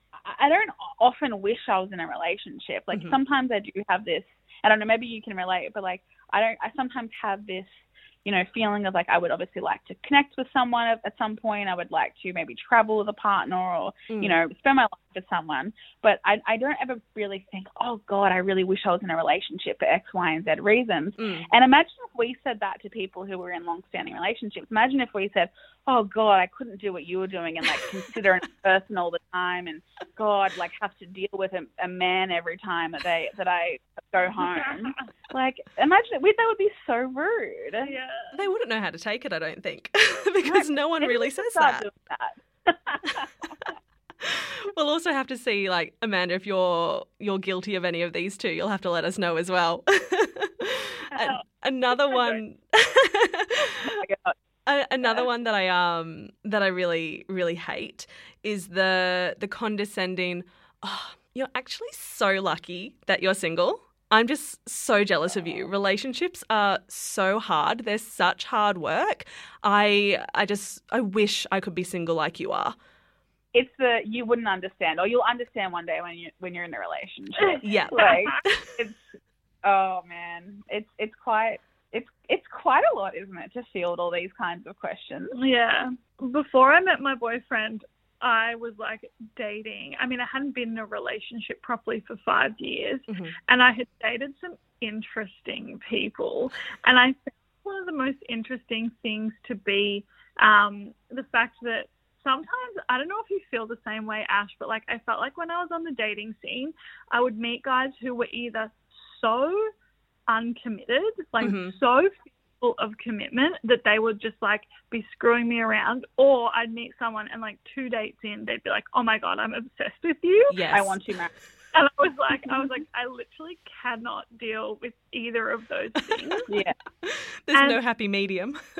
I don't often wish I was in a relationship. Like Mhm. sometimes I do have this. I don't know. Maybe you can relate, but like I don't. I sometimes have this, you know, feeling of like I would obviously like to connect with someone at, some point. I would like to maybe travel with a partner or Mm. you know spend my life someone. But I I don't ever really think, oh God, I really wish I was in a relationship for X, Y, and Z reasons. Mm. And imagine if we said that to people who were in long-standing relationships. Imagine if we said, "Oh God, I couldn't do what you were doing and like consider a person all the time, and God, like have to deal with a, a man every time that they that I go home." like, imagine we, that would be so rude. yeah. They wouldn't know how to take it, I don't think, because no one really says that. that. We'll also have to see, like Amanda, if you're you're guilty of any of these two, you'll have to let us know as well. An- another one. Oh my God. A- Another one that I um that I really really hate is the the condescending. Oh, you're actually so lucky that you're single. I'm just so jealous of you. Relationships are so hard. They're such hard work. I I just I wish I could be single like you are. It's the you wouldn't understand, or you'll understand one day when you when you're in a relationship. Yeah. like it's oh man, it's it's quite it's it's quite a lot, isn't it, to field all these kinds of questions. Yeah. Before I met my boyfriend, I was like dating. I mean, I hadn't been in a relationship properly for five years, Mhm. and I had dated some interesting people. And I found one of the most interesting things to be um, the fact that sometimes, I don't know if you feel the same way, Ash, but like I felt like when I was on the dating scene, I would meet guys who were either so uncommitted, like Mhm. so full of commitment that they would just like be screwing me around, or I'd meet someone and like two dates in, they'd be like, "Oh my god, I'm obsessed with you," Yes. I want you marry. and I was like, I was like, I literally cannot deal with either of those things. Yeah. There's and- no happy medium.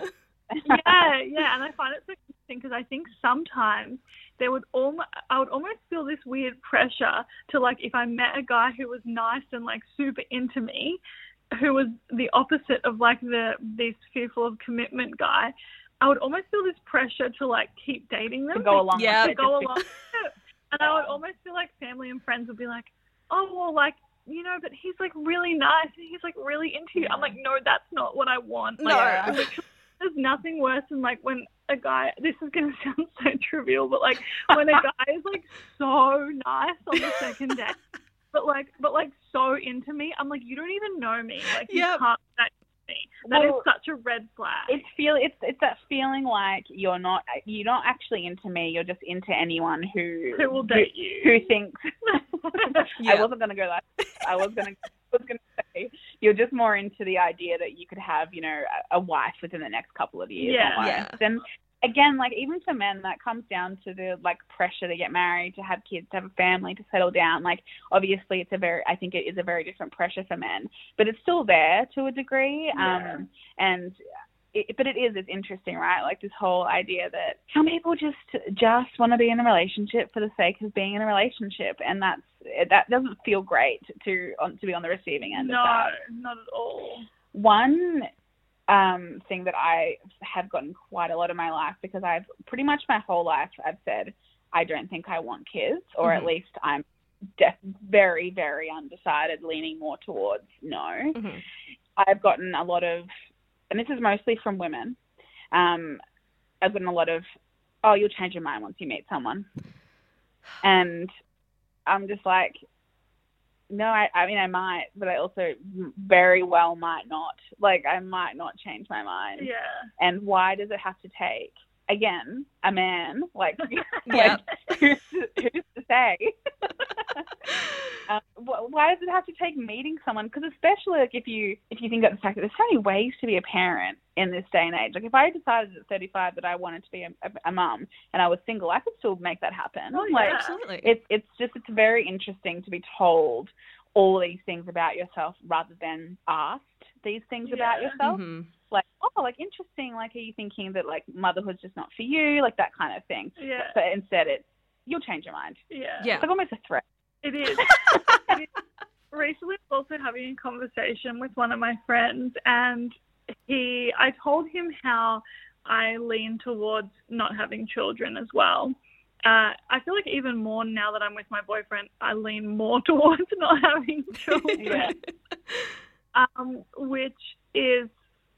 yeah, yeah, and I find it so interesting because I think sometimes there would almost, I would almost feel this weird pressure to like if I met a guy who was nice and like super into me, who was the opposite of like the this fearful of commitment guy, I would almost feel this pressure to like keep dating them to go along Yeah. to go along with it. And I would almost feel like family and friends would be like, oh, well, like, you know, but he's like really nice and he's like really into you. I'm like, no, that's not what I want. Like, No. There's nothing worse than like when a guy, this is going to sound so trivial, but like when a guy is like so nice on the second date, but like, but like so into me, I'm like, you don't even know me. Like, you Yep. can't that me. That is Well, such a red flag. It's feel it's it's that feeling like you're not you're not actually into me. You're just into anyone who who will date you. who thinks. Yeah. I wasn't gonna go that. I was gonna was gonna say you're just more into the idea that you could have you know a, a wife within the next couple of years. Yeah. almost. And again, like even for men, that comes down to the like pressure to get married, to have kids, to have a family, to settle down. Like obviously, it's a very I think it is a very different pressure for men, but it's still there to a degree. Yeah. Um, and it, but it is it's interesting, right? Like this whole idea that some people just just want to be in a relationship for the sake of being in a relationship, and that's that doesn't feel great to on, to be on the receiving end no, of that. not at all. One um, thing that I have gotten quite a lot of my life because I've pretty much my whole life I've said I don't think I want kids, or at Mhm. least I'm def- very very undecided, leaning more towards no. Mhm. I've gotten a lot of, and this is mostly from women. Um, I've gotten a lot of, oh, you'll change your mind once you meet someone, and I'm just like, no, I, I mean I might, but I also very well might not. Like I might not change my mind. Yeah. And why does it have to take again a man like Yeah. like who's to, who's to say Um, why does it have to take meeting someone? Because especially like if you if you think about the fact that there's so many ways to be a parent in this day and age. Like if I decided at 35 that I wanted to be a, a, a mum and I was single, I could still make that happen. Oh, like yeah, absolutely. It's it's just it's very interesting to be told all these things about yourself rather than asked these things Yeah. about yourself. hmm Like oh, like interesting. Like are you thinking that like motherhood's just not for you? Like that kind of thing. Yeah. But instead, it's you'll change your mind. Yeah. Yeah. It's like almost a threat. It is. it is. Recently, I was also having a conversation with one of my friends, and he, I told him how I lean towards not having children as well. Uh, I feel like even more now that I'm with my boyfriend, I lean more towards not having children. Yeah. um, which is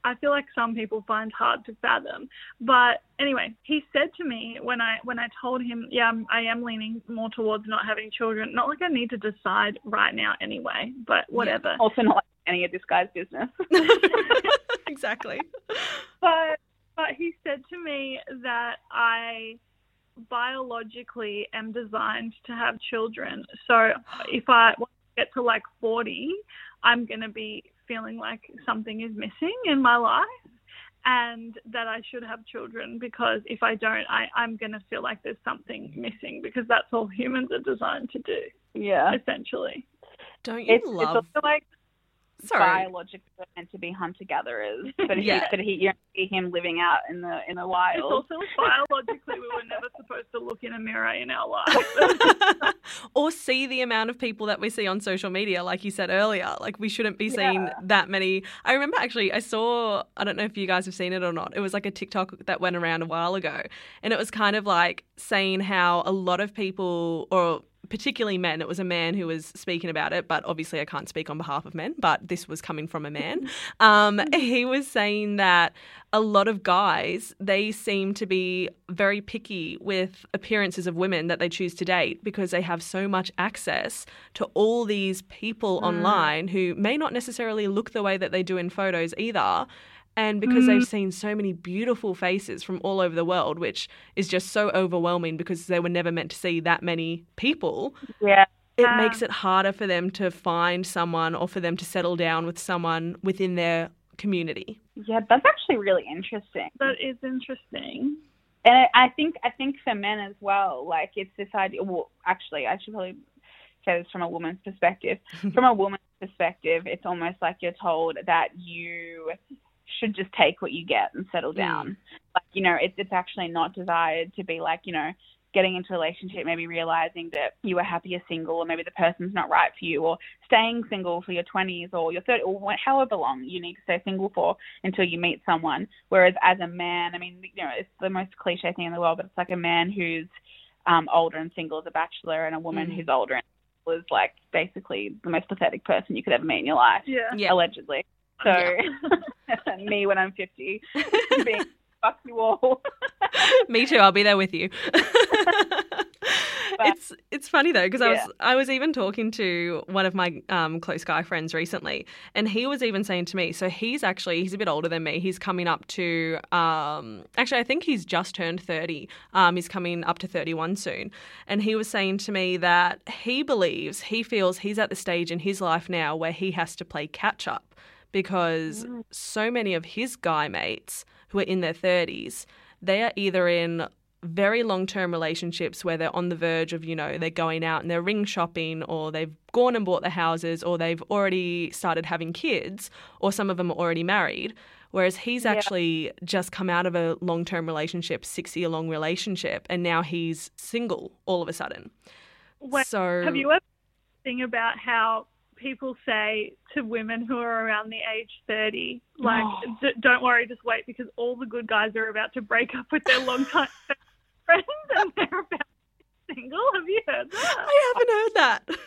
I feel like some people find hard to fathom. But anyway, he said to me when I when I told him, yeah, I'm, I am leaning more towards not having children. Not like I need to decide right now anyway, but whatever. Also, not like any of this guy's business. exactly. But but he said to me that I biologically am designed to have children. So if I once I get to like 40, I'm going to be feeling like something is missing in my life and that I should have children because if I don't, I, I'm going to feel like there's something missing because that's all humans are designed to do, yeah. essentially. Don't you It's, it's love? also like Sorry. biologically meant to be hunter gatherers, but he, Yeah. but he, you don't see him living out in the in the wild. It's also biologically we were never supposed to look in a mirror in our lives. or see the amount of people that we see on social media, like you said earlier. Like we shouldn't be seeing Yeah. that many. I remember actually, I saw. I don't know if you guys have seen it or not. It was like a TikTok that went around a while ago, and it was kind of like saying how a lot of people, or particularly men, it was a man who was speaking about it, but obviously I can't speak on behalf of men, but this was coming from a man. Um, he was saying that a lot of guys, they seem to be very picky with appearances of women that they choose to date because they have so much access to all these people online who may not necessarily look the way that they do in photos either. And because they've seen so many beautiful faces from all over the world, which is just so overwhelming because they were never meant to see that many people, yeah. it Ah. makes it harder for them to find someone or for them to settle down with someone within their community. Yeah, that's actually really interesting. that is interesting. And I, I think I think for men as well, like it's this idea. Well, actually, I should probably say this from a woman's perspective. from a woman's perspective, it's almost like you're told that you should just take what you get and settle down. Like you know, it's it's actually not desired to be like you know getting into a relationship, maybe realizing that you were happier single, or maybe the person's not right for you, or staying single for your 20s or your 30s, or wh- however long you need to stay single for until you meet someone. Whereas as a man, I mean, you know, it's the most cliche thing in the world, but it's like a man who's um, older and single is a bachelor, and a woman Mm. who's older and single is like basically the most pathetic person you could ever meet in your life, Yeah. Yeah. allegedly. So me when I'm 50, being fuck you all. Me too. I'll be there with you. it's it's funny though because I was I was even talking to one of my um, close guy friends recently, and he was even saying to me. So he's actually he's a bit older than me. He's coming up to um, actually I think he's just turned thirty. Um, he's coming up to thirty one soon, and he was saying to me that he believes he feels he's at the stage in his life now where he has to play catch up because mm. so many of his guy mates who are in their 30s, they are either in very long term relationships where they're on the verge of, you know, they're going out and they're ring shopping or they've gone and bought the houses or they've already started having kids or some of them are already married. Whereas he's actually just come out of a long term relationship, six year long relationship, and now he's single all of a sudden. Wait, so Have you ever think about how people say to women who are around the age 30, like, Oh. D- don't worry, just wait because all the good guys are about to break up with their long time friends and they're about to be single? Have you heard that? I haven't heard that.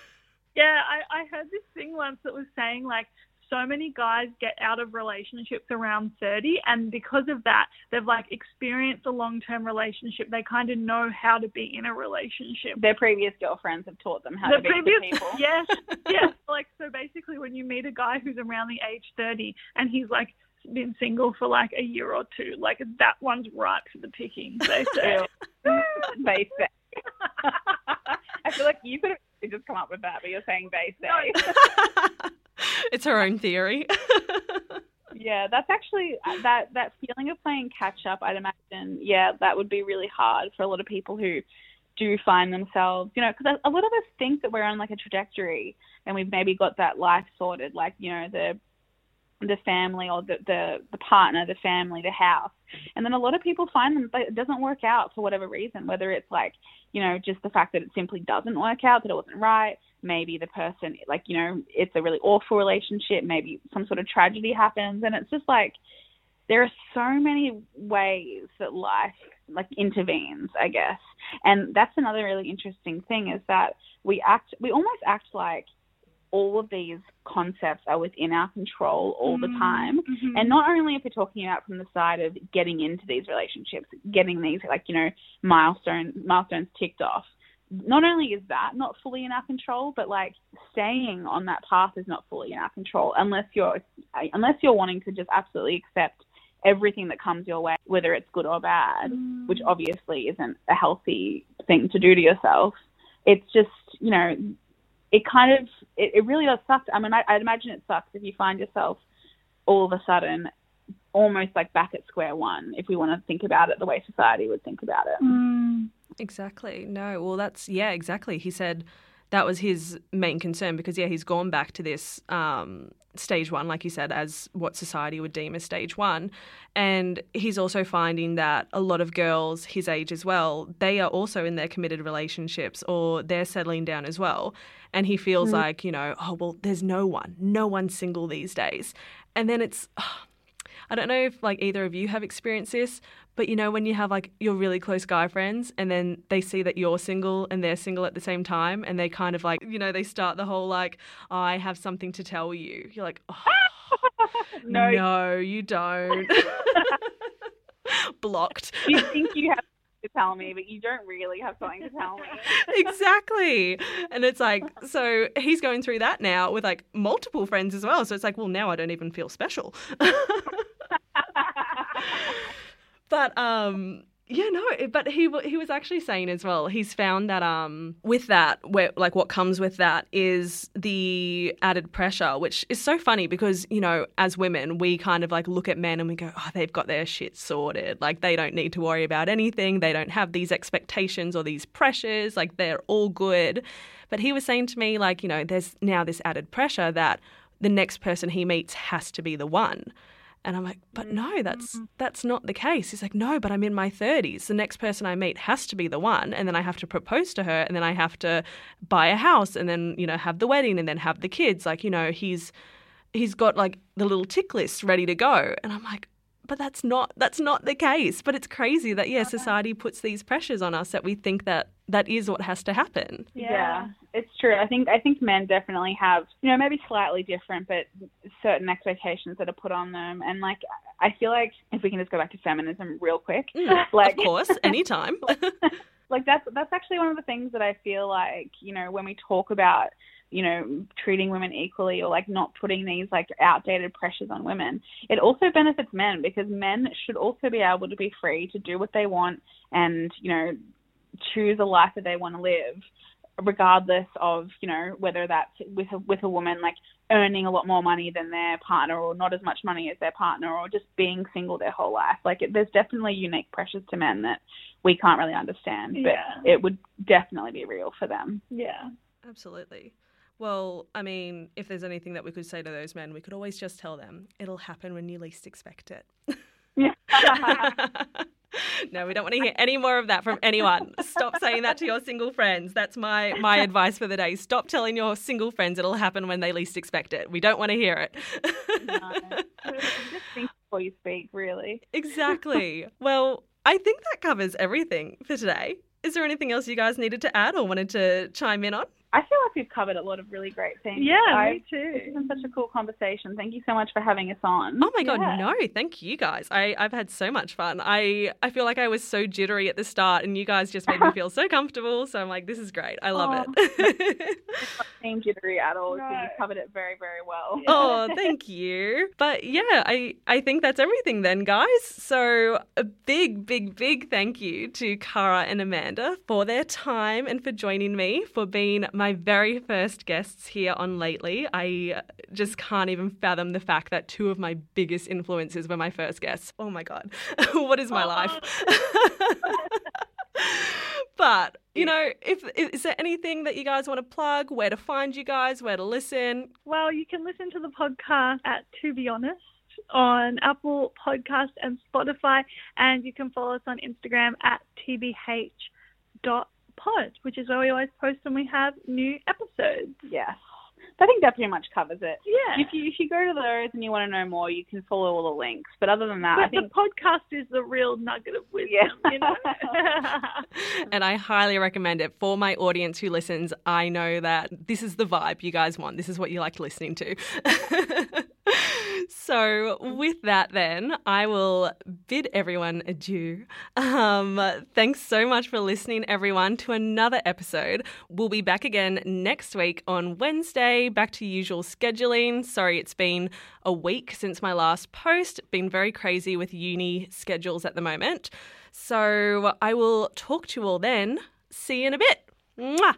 Yeah, I, I heard this thing once that was saying like so many guys get out of relationships around 30 and because of that they've like experienced a long-term relationship they kind of know how to be in a relationship Their previous girlfriends have taught them how the to be previous with people. yes yes like so basically when you meet a guy who's around the age 30 and he's like been single for like a year or two like that one's ripe for the picking they say they say. I feel like you could have just just come up with that, but you're saying they say. it's her own theory. yeah, that's actually that that feeling of playing catch up. I'd imagine, yeah, that would be really hard for a lot of people who do find themselves, you know, because a lot of us think that we're on like a trajectory and we've maybe got that life sorted, like you know the the family or the, the the partner, the family, the house, and then a lot of people find them it doesn't work out for whatever reason, whether it's like you know just the fact that it simply doesn't work out, that it wasn't right, maybe the person like you know it's a really awful relationship, maybe some sort of tragedy happens, and it's just like there are so many ways that life like intervenes, I guess. And that's another really interesting thing is that we act we almost act like all of these concepts are within our control all the time. Mm-hmm. And not only if we're talking about from the side of getting into these relationships, getting these like, you know, milestones milestones ticked off. Not only is that not fully in our control, but like staying on that path is not fully in our control unless you're unless you're wanting to just absolutely accept everything that comes your way, whether it's good or bad, Mm. which obviously isn't a healthy thing to do to yourself. It's just, you know, it kind of, it, it really does suck. I mean, I, I'd imagine it sucks if you find yourself all of a sudden almost like back at square one, if we want to think about it the way society would think about it. Mm. Exactly. No, well, that's, yeah, exactly. He said that was his main concern because, yeah, he's gone back to this um, stage one, like you said, as what society would deem as stage one. And he's also finding that a lot of girls his age as well, they are also in their committed relationships or they're settling down as well. And he feels mm. like, you know, oh, well, there's no one, no one single these days. And then it's, I don't know if like either of you have experienced this, but you know when you have like your really close guy friends and then they see that you're single and they're single at the same time and they kind of like you know they start the whole like I have something to tell you. You're like, oh, No, no, you don't. Blocked. you think you have to tell me, but you don't really have something to tell me. exactly. And it's like, so he's going through that now with like multiple friends as well. So it's like, well, now I don't even feel special. But um yeah no but he he was actually saying as well he's found that um with that where like what comes with that is the added pressure which is so funny because you know as women we kind of like look at men and we go oh they've got their shit sorted. Like they don't need to worry about anything. They don't have these expectations or these pressures. Like they're all good. But he was saying to me like you know there's now this added pressure that the next person he meets has to be the one and I'm like, but no, that's mm-hmm. that's not the case. He's like, no, but I'm in my 30s. The next person I meet has to be the one, and then I have to propose to her, and then I have to buy a house, and then you know have the wedding, and then have the kids. Like you know, he's he's got like the little tick list ready to go, and I'm like, but that's not that's not the case. But it's crazy that yeah, society puts these pressures on us that we think that that is what has to happen. Yeah. it's true. I think I think men definitely have, you know, maybe slightly different, but certain expectations that are put on them. And like, I feel like if we can just go back to feminism real quick, mm, like Of course, anytime. like that's that's actually one of the things that I feel like, you know, when we talk about you know treating women equally or like not putting these like outdated pressures on women it also benefits men because men should also be able to be free to do what they want and you know choose a life that they want to live regardless of you know whether that's with a, with a woman like earning a lot more money than their partner or not as much money as their partner or just being single their whole life like it, there's definitely unique pressures to men that we can't really understand but Yeah. it would definitely be real for them Yeah. Absolutely. Well, I mean, if there's anything that we could say to those men, we could always just tell them it'll happen when you least expect it. Yeah. no, we don't want to hear any more of that from anyone. Stop saying that to your single friends. That's my my advice for the day. Stop telling your single friends it'll happen when they least expect it. We don't want to hear it. No. just think before you speak really exactly. Well, I think that covers everything for today. Is there anything else you guys needed to add or wanted to chime in on? I feel like we've covered a lot of really great things. Yeah, I, me too. This has been such a cool conversation. Thank you so much for having us on. Oh my god, Yeah. no, thank you guys. I, I've had so much fun. I, I feel like I was so jittery at the start and you guys just made me feel so comfortable. So I'm like, this is great. I love it. Team jittery at all. So No. you covered it very, very well. oh, thank you. But yeah, I, I think that's everything then, guys. So a big, big, big thank you to Kara and Amanda for their time and for joining me, for being my very first guests here on Lateleigh. I just can't even fathom the fact that two of my biggest influences were my first guests. Oh my God, what is my life? but you know, if is there anything that you guys want to plug? Where to find you guys? Where to listen? Well, you can listen to the podcast at To Be Honest on Apple Podcast and Spotify, and you can follow us on Instagram at tbh.pod, which is where we always post when we have new episodes. Yes. I think that pretty much covers it. Yeah. If you if you go to those and you want to know more, you can follow all the links. But other than that, but I think the podcast is the real nugget of wisdom, Yeah. you know. and I highly recommend it for my audience who listens. I know that this is the vibe you guys want. This is what you like listening to. so, with that, then, I will bid everyone adieu. Um, thanks so much for listening, everyone, to another episode. We'll be back again next week on Wednesday, back to usual scheduling. Sorry, it's been a week since my last post. Been very crazy with uni schedules at the moment. So, I will talk to you all then. See you in a bit. Mwah!